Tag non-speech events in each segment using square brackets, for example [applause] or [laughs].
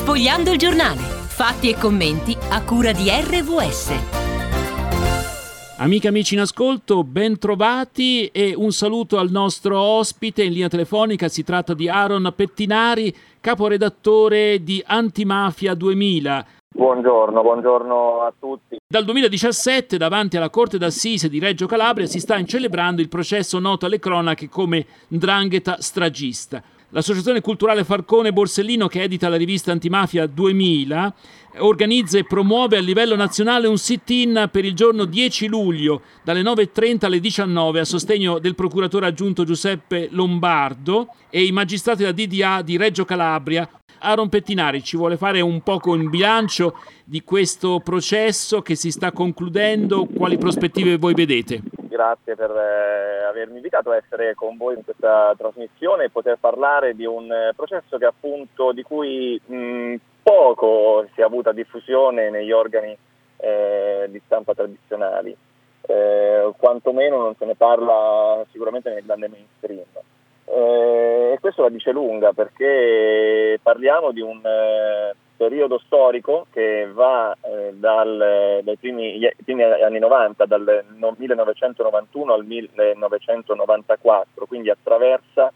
Sfogliando il giornale. Fatti e commenti a cura di RVS. Amiche e amici in ascolto, ben trovati e un saluto al nostro ospite in linea telefonica. Si tratta di Aaron Pettinari, caporedattore di Antimafia 2000. Buongiorno, buongiorno a tutti. Dal 2017 davanti alla Corte d'Assise di Reggio Calabria si sta celebrando il processo noto alle cronache come Ndrangheta stragista. L'Associazione Culturale Farcone Borsellino, che edita la rivista Antimafia 2000, organizza e promuove a livello nazionale un sit-in per il giorno 10 luglio dalle 9.30 alle 19 a sostegno del procuratore aggiunto Giuseppe Lombardo e i magistrati della DDA di Reggio Calabria. Aaron Pettinari ci vuole fare un poco un bilancio di questo processo che si sta concludendo, quali prospettive voi vedete? Grazie per eh, avermi invitato a essere con voi in questa trasmissione e poter parlare di un eh, processo che appunto di cui mh, poco si è avuta diffusione negli organi eh, di stampa tradizionali, eh, quantomeno non se ne parla sicuramente nel grande mainstream. Eh, e questo la dice lunga perché parliamo di un eh, periodo storico che va eh, dal, dai primi, primi, anni 90, dal 1991 al 1994, quindi attraversa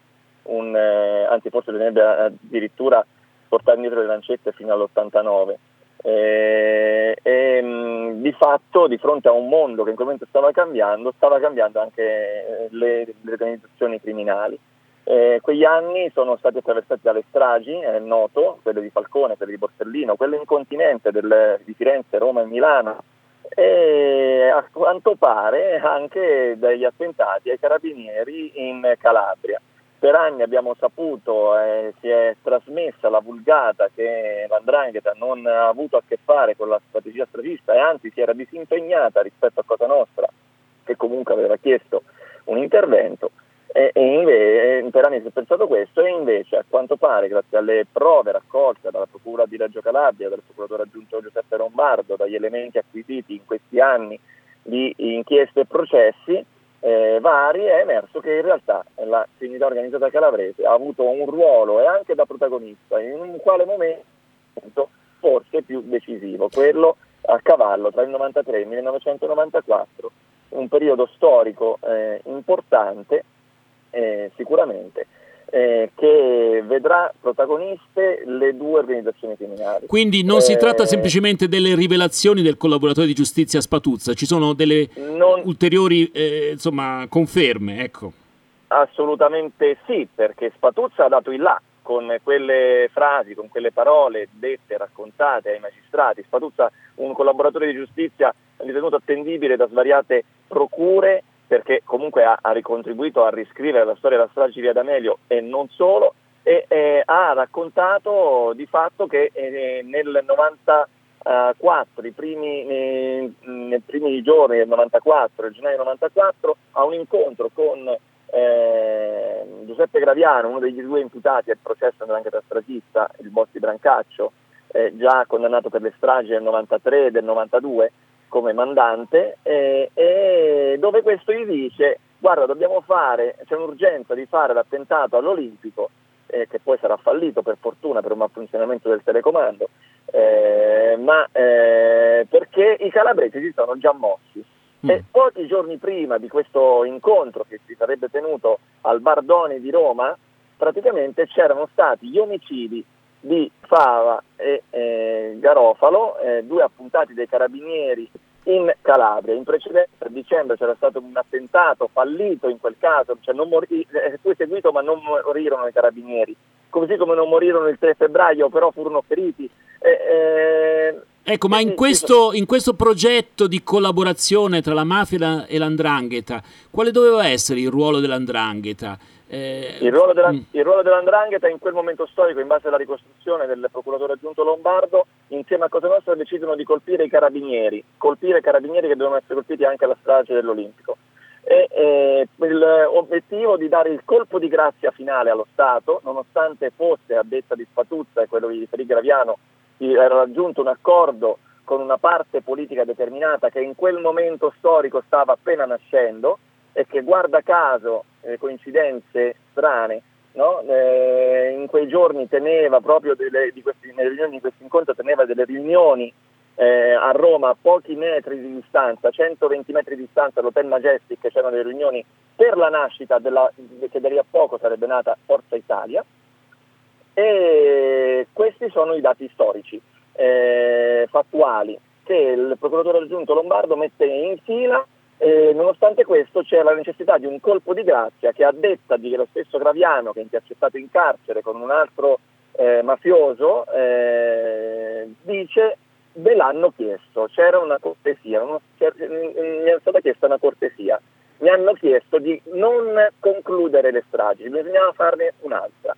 un, eh, anzi forse bisognerebbe addirittura portare indietro le lancette fino all'89. Eh, e mh, di fatto di fronte a un mondo che in quel momento stava cambiando, stava cambiando anche eh, le, le organizzazioni criminali. Eh, quegli anni sono stati attraversati dalle stragi, è noto, quelle di Falcone, quelle di Borsellino, quelle in continente del, di Firenze, Roma e Milano e a quanto pare anche dagli attentati ai carabinieri in Calabria. Per anni abbiamo saputo, eh, si è trasmessa la vulgata che l'Andrangheta non ha avuto a che fare con la strategia stragista e anzi si era disimpegnata rispetto a Cosa Nostra, che comunque aveva chiesto un intervento. E, invece, per anni si è pensato questo e invece a quanto pare grazie alle prove raccolte dalla Procura di Reggio Calabria, dal procuratore aggiunto Giuseppe Lombardo, dagli elementi acquisiti in questi anni di inchieste e processi eh, vari, è emerso che in realtà la criminalità organizzata calabrese ha avuto un ruolo e anche da protagonista in un quale momento forse più decisivo, quello a cavallo tra il 93 e il 1994, un periodo storico eh, importante eh, sicuramente, eh, che vedrà protagoniste le due organizzazioni criminali. Quindi non eh, si tratta semplicemente delle rivelazioni del collaboratore di giustizia Spatuzza, ci sono delle non, ulteriori eh, insomma, conferme. Ecco. Assolutamente sì, perché Spatuzza ha dato il là con quelle frasi, con quelle parole dette, raccontate ai magistrati. Spatuzza, un collaboratore di giustizia ritenuto attendibile da svariate procure perché comunque ha, ha ricontribuito a riscrivere la storia della strage di D'Amelio e non solo, e eh, ha raccontato di fatto che eh, nel 94, i primi, eh, nei primi giorni del 94, il gennaio 94, a un incontro con eh, Giuseppe Graviano, uno degli due imputati al processo nell'anche stragista, il boss di Brancaccio, eh, già condannato per le stragi del 93 e del 92, come mandante eh, e dove questo gli dice guarda dobbiamo fare, c'è un'urgenza di fare l'attentato all'Olimpico eh, che poi sarà fallito per fortuna per un malfunzionamento del telecomando eh, ma eh, perché i calabresi si sono già mossi mm. e pochi giorni prima di questo incontro che si sarebbe tenuto al Bardoni di Roma praticamente c'erano stati gli omicidi di Fava e eh, Garofalo, eh, due appuntati dei carabinieri in Calabria. In precedenza, a dicembre, c'era stato un attentato fallito in quel caso, cioè non morì, eh, fu eseguito ma non morirono i carabinieri, così come non morirono il 3 febbraio, però furono feriti. Eh, eh, ecco, ma in questo, in questo, progetto di collaborazione tra la mafia e l'andrangheta, quale doveva essere il ruolo dell'andrangheta? Eh, il, ruolo della, mm. il, ruolo dell'andrangheta in quel momento storico, in base alla ricostruzione del procuratore aggiunto Lombardo, insieme a Cosa Nostra decidono di colpire i carabinieri, colpire i carabinieri che devono essere colpiti anche alla strage dell'Olimpico. E, eh, l'obiettivo di dare il colpo di grazia finale allo Stato, nonostante fosse a detta di Spatuzza e quello di riferì Graviano, era raggiunto un accordo con una parte politica determinata che in quel momento storico stava appena nascendo, e che guarda caso, eh, coincidenze strane, no? eh, in quei giorni teneva proprio delle, di questi, nelle riunioni di questo incontro teneva delle riunioni eh, a Roma a pochi metri di distanza, 120 metri di distanza all'Hotel Majestic, c'erano delle riunioni per la nascita della, che da lì a poco sarebbe nata Forza Italia e questi sono i dati storici, eh, fattuali, che il procuratore aggiunto Lombardo mette in fila eh, nonostante questo c'è la necessità di un colpo di grazia che a detta di lo stesso Graviano che è intercettato in carcere con un altro eh, mafioso eh, dice ve l'hanno chiesto, c'era una cortesia, uno, mi è stata chiesta una cortesia, mi hanno chiesto di non concludere le stragi, bisognava farne un'altra.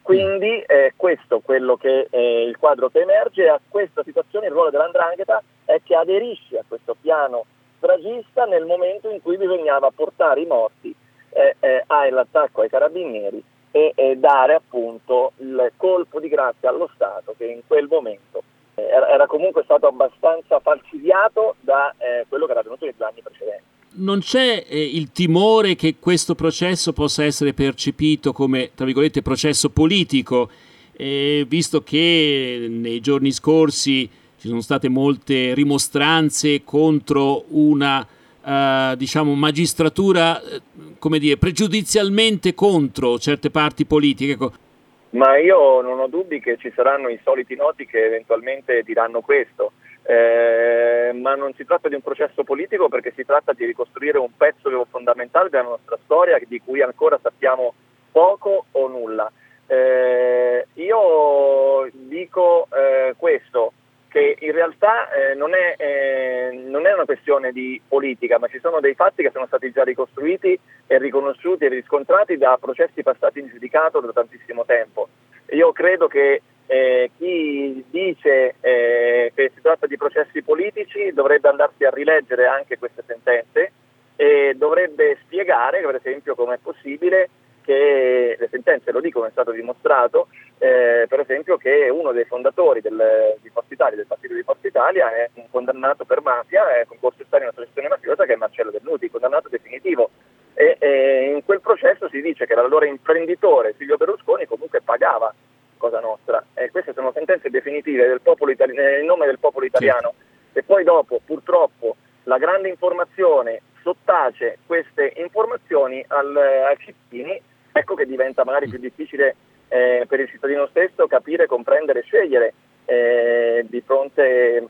Quindi eh, questo quello che è il quadro che emerge, a questa situazione il ruolo dell'andrangheta è che aderisce a questo piano stragista nel momento in cui bisognava portare i morti eh, eh, all'attacco ai carabinieri e, e, dare appunto il colpo di grazia allo Stato che in quel momento eh, era, comunque stato abbastanza falcidiato da eh, quello che era venuto negli anni precedenti. Non c'è eh, il timore che questo processo possa essere percepito come, tra virgolette, processo politico, eh, visto che nei giorni scorsi ci sono state molte rimostranze contro una uh, diciamo magistratura eh, come dire pregiudizialmente contro certe parti politiche ecco. ma io non ho dubbi che ci saranno i soliti noti che eventualmente diranno questo eh, ma non si tratta di un processo politico perché si tratta di ricostruire un pezzo fondamentale della nostra storia di cui ancora sappiamo poco o nulla. Eh, io dico eh, questo, che in realtà eh, non, è, eh, non, è, una questione di politica, ma ci sono dei fatti che sono stati già ricostruiti e riconosciuti e riscontrati da processi passati in giudicato da tantissimo tempo. Io credo che eh, chi dice eh, che si tratta di processi politici dovrebbe andarsi a rileggere anche queste sentenze e dovrebbe spiegare, per esempio, come è possibile che le sentenze lo dicono, è stato dimostrato, eh, per esempio che uno dei fondatori del, di Forza Italia, del partito di Forza Italia, è un condannato per mafia, è concorso in una associazione mafiosa che è Marcello Dernuti, condannato definitivo. E, e in quel processo si dice che l'allora imprenditore Silvio Berlusconi comunque pagava Cosa Nostra. E queste sono sentenze definitive del itali- nel nome del popolo italiano. Sì. E poi dopo, purtroppo, la grande informazione sottace queste informazioni al, ai cittadini ecco che diventa magari più difficile eh, per il cittadino stesso capire, comprendere, scegliere eh, di fronte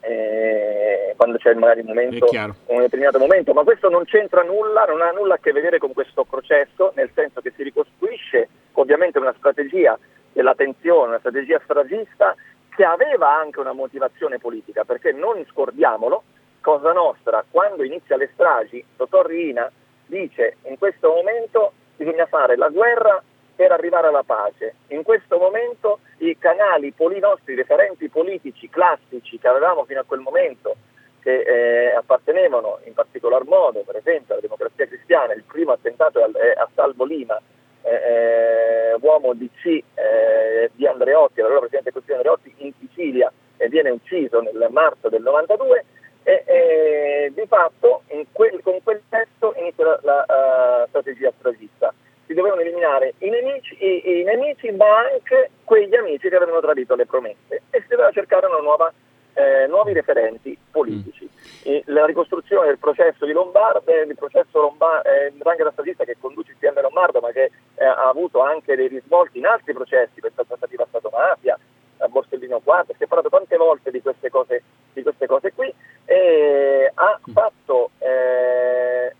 eh, quando c'è magari un momento, un determinato momento, ma questo non c'entra nulla, non ha nulla a che vedere con questo processo, nel senso che si ricostruisce ovviamente una strategia della tensione, una strategia stragista che aveva anche una motivazione politica, perché non scordiamolo, Cosa Nostra, quando inizia le stragi, Dottor Rina dice in questo momento bisogna fare la guerra per arrivare alla pace. In questo momento i canali, i nostri referenti politici classici che avevamo fino a quel momento, che eh, appartenevano in particolar modo, per esempio, alla democrazia cristiana, il primo attentato è a Salvo Lima, eh, eh, uomo DC eh, di Andreotti, l'allora presidente del Consiglio Andreotti, in Sicilia e viene ucciso nel marzo del 92, e, e di fatto quel, con quel testo inizia la, la uh, strategia stragista. Si dovevano eliminare i nemici, i, i nemici, ma anche quegli amici che avevano tradito le promesse e si doveva cercare nuova, eh, nuovi referenti politici. Mm. la ricostruzione del processo di Lombardo, eh, il processo Lombardo, eh, Ranghera Statista che conduce il PM Lombardo, ma che eh, ha avuto anche dei risvolti in altri processi, per la trattativa Stato-Mafia, a Borsellino 4, si è parlato tante volte di queste cose, di queste cose qui, e ha mm. fatto, eh,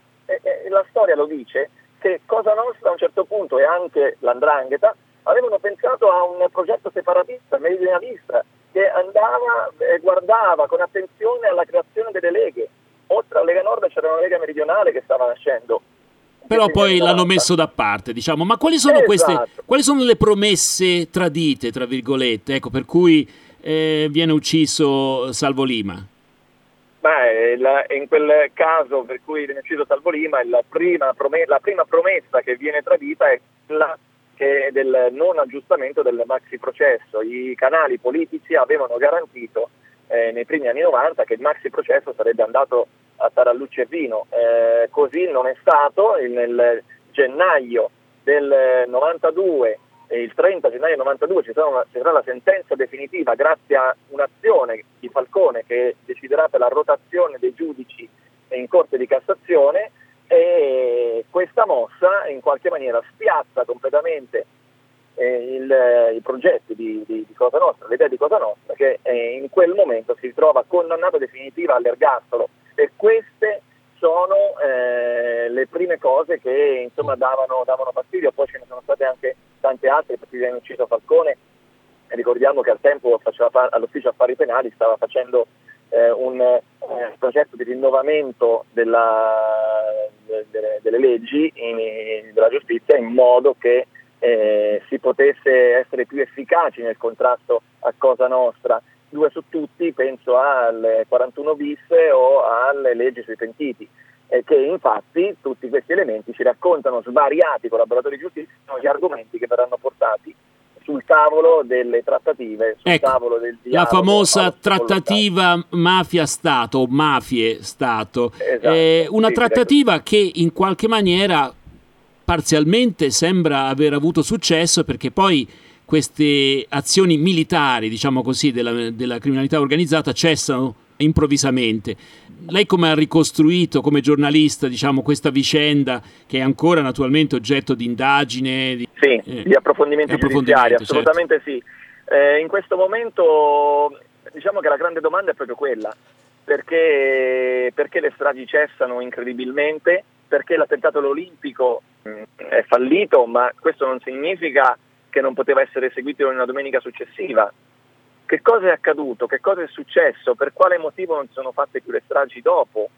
la storia lo dice, che Cosa Nostra a un certo punto e anche l'Andrangheta avevano pensato a un progetto separatista, meridionalista, che andava e guardava con attenzione alla creazione delle leghe. Oltre alla Lega Nord c'era una Lega Meridionale che stava nascendo però poi l'hanno messo da parte, diciamo. Ma quali sono, esatto. queste, quali sono le promesse tradite, tra virgolette, ecco, per cui eh, viene ucciso Salvo Lima? Beh, la, in quel caso per cui viene ucciso Salvo Lima, la prima, promessa, la prima promessa che viene tradita è quella che del non aggiustamento del maxi processo. I canali politici avevano garantito eh, nei primi anni 90 che il maxi processo sarebbe andato a luce e vino. Eh, così non è stato, nel gennaio del 92 e il 30 gennaio 92 ci sarà, ci sarà la sentenza definitiva grazie a un'azione di Falcone che deciderà per la rotazione dei giudici in Corte di Cassazione e questa mossa in qualche maniera spiazza completamente eh, il, i progetti di, di, di, Cosa Nostra, l'idea di Cosa Nostra che eh, in quel momento si ritrova condannato definitiva all'ergastolo. E queste sono eh, le prime cose che insomma davano, davano, fastidio, poi ce ne sono state anche tante altre, perché viene ucciso Falcone ricordiamo che al tempo faceva, all'ufficio affari penali stava facendo eh, un eh, progetto di rinnovamento della, de, de, delle leggi in, della giustizia in modo che eh, si potesse essere più efficaci nel contrasto a Cosa Nostra. Due su tutti, penso al 41 bis o alle leggi sui pentiti, eh, che infatti tutti questi elementi ci raccontano svariati collaboratori di giustizia gli argomenti che verranno portati sul tavolo delle trattative, sul ecco, tavolo del dialogo. La famosa trattativa mafia-Stato o mafie-Stato. Esatto. Eh, una sì, trattativa che in qualche maniera parzialmente sembra aver avuto successo perché poi queste azioni militari, diciamo così, della, della criminalità organizzata cessano improvvisamente. Lei come ha ricostruito come giornalista diciamo, questa vicenda che è ancora naturalmente oggetto di indagine? Di, sì, eh, di approfondimenti giudiziari, certo. assolutamente certo. sì. Eh, in questo momento diciamo che la grande domanda è proprio quella, perché, perché le stragi cessano incredibilmente, perché l'attentato all'Olimpico è fallito, ma questo non significa che non poteva essere eseguito in una domenica successiva. Che cosa è accaduto? Che cosa è successo? Per quale motivo non sono fatte più le stragi dopo?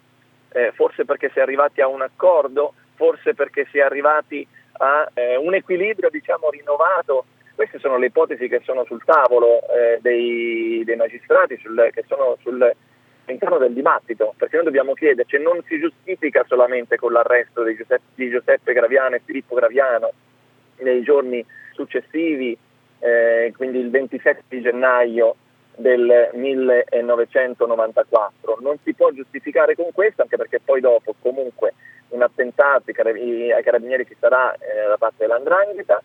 Eh, forse perché si è arrivati a un accordo, forse perché si è arrivati a eh, un equilibrio diciamo, rinnovato. Queste sono le ipotesi che sono sul tavolo eh, dei, dei, magistrati, sul, che sono sul, all'interno del dibattito, perché noi dobbiamo chiederci, non si giustifica solamente con l'arresto di Giuseppe, di Giuseppe Graviano e Filippo Graviano nei giorni successivi, eh, quindi il 27 di gennaio del 1994. Non si può giustificare con questo, anche perché poi dopo comunque un attentato ai carabinieri ci sarà eh, da parte dell'Andrangheta,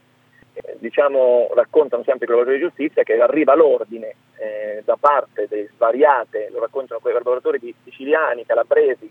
eh, diciamo, raccontano sempre i collaboratori di giustizia che arriva l'ordine eh, da parte delle svariate, lo raccontano quei collaboratori di siciliani, calabresi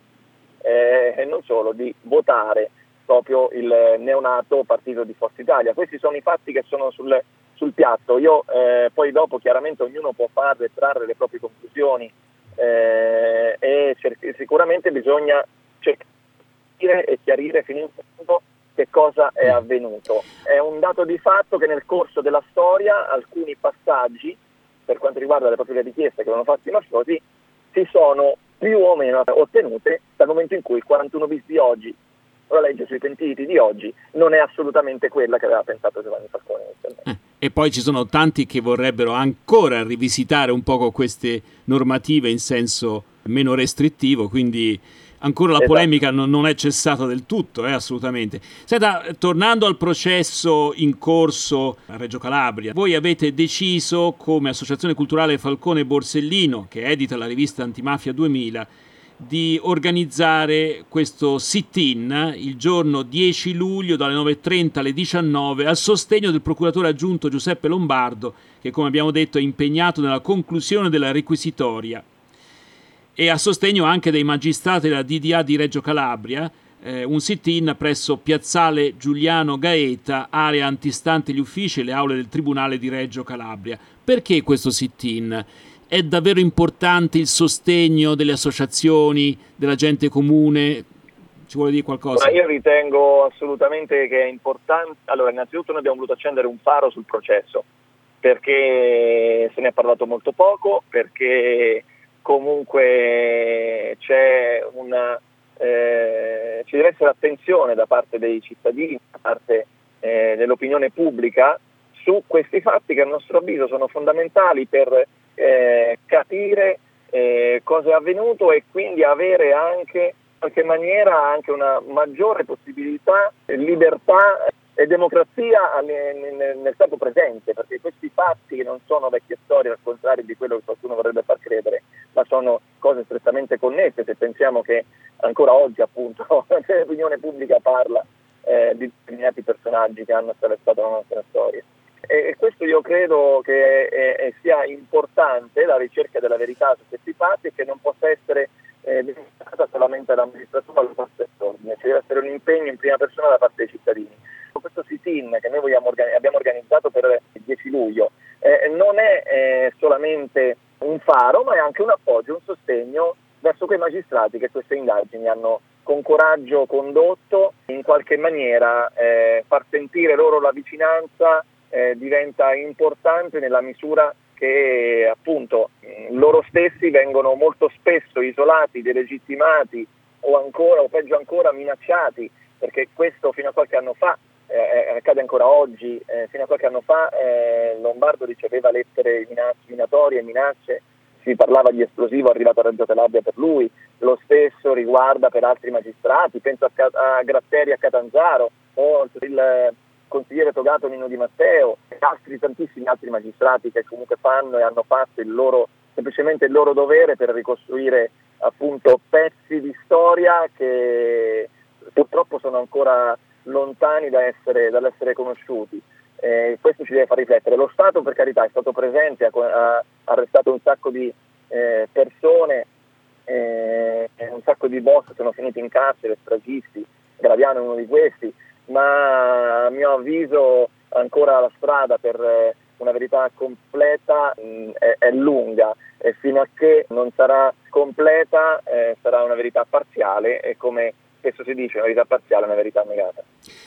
eh, e non solo, di votare proprio il neonato partito di Forza Italia. Questi sono i fatti che sono sul, sul piatto. Io eh, poi dopo chiaramente ognuno può farle, trarre le proprie conclusioni eh, e cer- sicuramente bisogna cercare e chiarire fino in fondo che cosa è avvenuto. È un dato di fatto che nel corso della storia alcuni passaggi, per quanto riguarda le proprie richieste che avevano fatto i mafiosi, si sono più o meno ottenute dal momento in cui il 41 bis di oggi, la legge sui pentiti di oggi, non è assolutamente quella che aveva pensato Giovanni Falcone Eh, e poi ci sono tanti che vorrebbero ancora rivisitare un po' queste normative in senso meno restrittivo, quindi ancora la esatto. polemica non, non, è cessata del tutto, eh, assolutamente. Senta, tornando al processo in corso a Reggio Calabria, voi avete deciso come Associazione Culturale Falcone Borsellino, che edita la rivista Antimafia 2000, di organizzare questo sit-in il giorno 10 luglio dalle 9.30 alle 19 al sostegno del procuratore aggiunto Giuseppe Lombardo che come abbiamo detto è impegnato nella conclusione della requisitoria e a sostegno anche dei magistrati della DDA di Reggio Calabria, eh, un sit-in presso Piazzale Giuliano Gaeta, area antistante gli uffici e le aule del Tribunale di Reggio Calabria. Perché questo sit-in? È davvero importante il sostegno delle associazioni, della gente comune? Ci vuole dire qualcosa? Ma io ritengo assolutamente che è importante. Allora, innanzitutto noi abbiamo voluto accendere un faro sul processo perché se ne è parlato molto poco, perché comunque c'è una, eh, ci deve essere attenzione da parte dei cittadini, da parte eh, dell'opinione pubblica su questi fatti che a nostro avviso sono fondamentali per eh, capire eh, cosa è avvenuto e quindi avere anche in qualche maniera anche una maggiore possibilità, libertà e democrazia nel, nel tempo presente, perché questi fatti non sono vecchie storie al contrario di quello che qualcuno vorrebbe far credere, ma sono cose strettamente connesse, se pensiamo che ancora oggi appunto [laughs] l'opinione pubblica parla eh, di sterminati personaggi che hanno attraversato la nostra storia. E questo io credo che è, è, sia importante, la ricerca della verità su questi fatti, e che non possa essere eh, solamente alla magistratura o alle forze dell'ordine, ci deve essere un impegno in prima persona da parte dei cittadini. Questo sit-in che noi organi- abbiamo organizzato per il 10 luglio eh, non è eh, solamente un faro, ma è anche un appoggio, un sostegno verso quei magistrati che queste indagini hanno con coraggio condotto, in qualche maniera eh, far sentire loro la vicinanza eh, diventa importante nella misura che appunto loro stessi vengono molto spesso isolati, delegittimati o ancora o peggio ancora minacciati, perché questo fino a qualche anno fa eh, eh accade ancora oggi, eh, fino a qualche anno fa eh, Lombardo riceveva lettere minatorie, minacce, si parlava di esplosivo arrivato a Reggio Calabria per lui, lo stesso riguarda per altri magistrati, penso a, a Gratteri a Catanzaro o il consigliere Togato Nino Di Matteo e altri tantissimi altri magistrati che comunque fanno e hanno fatto il loro, semplicemente il loro dovere per ricostruire appunto pezzi di storia che purtroppo sono ancora lontani da essere, dall'essere conosciuti. Eh, questo ci deve far riflettere. Lo Stato, per carità, è stato presente, ha, ha arrestato un sacco di eh, persone, eh, un sacco di boss sono finiti in carcere, stragisti, Graviano è uno di questi, ma a mio avviso ancora la strada per eh, una verità completa mh, mm, è, è, lunga e fino a che non sarà completa eh, sarà una verità parziale e come spesso si dice una verità parziale è una verità negata.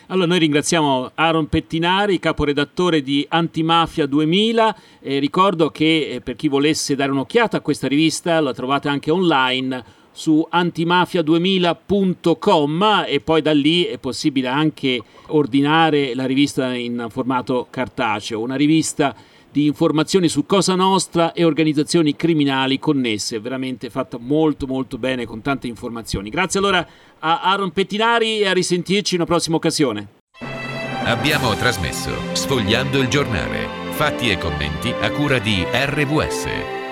Allora noi ringraziamo Aaron Pettinari, caporedattore di Antimafia 2000 e ricordo che eh, per chi volesse dare un'occhiata a questa rivista la trovate anche online su antimafia2000.com e poi da lì è possibile anche ordinare la rivista in formato cartaceo, una rivista di informazioni su Cosa Nostra e organizzazioni criminali connesse, veramente fatta molto molto bene con tante informazioni. Grazie allora a Aaron Pettinari e a risentirci in una prossima occasione. Abbiamo trasmesso Sfogliando il giornale, fatti e commenti a cura di RWS.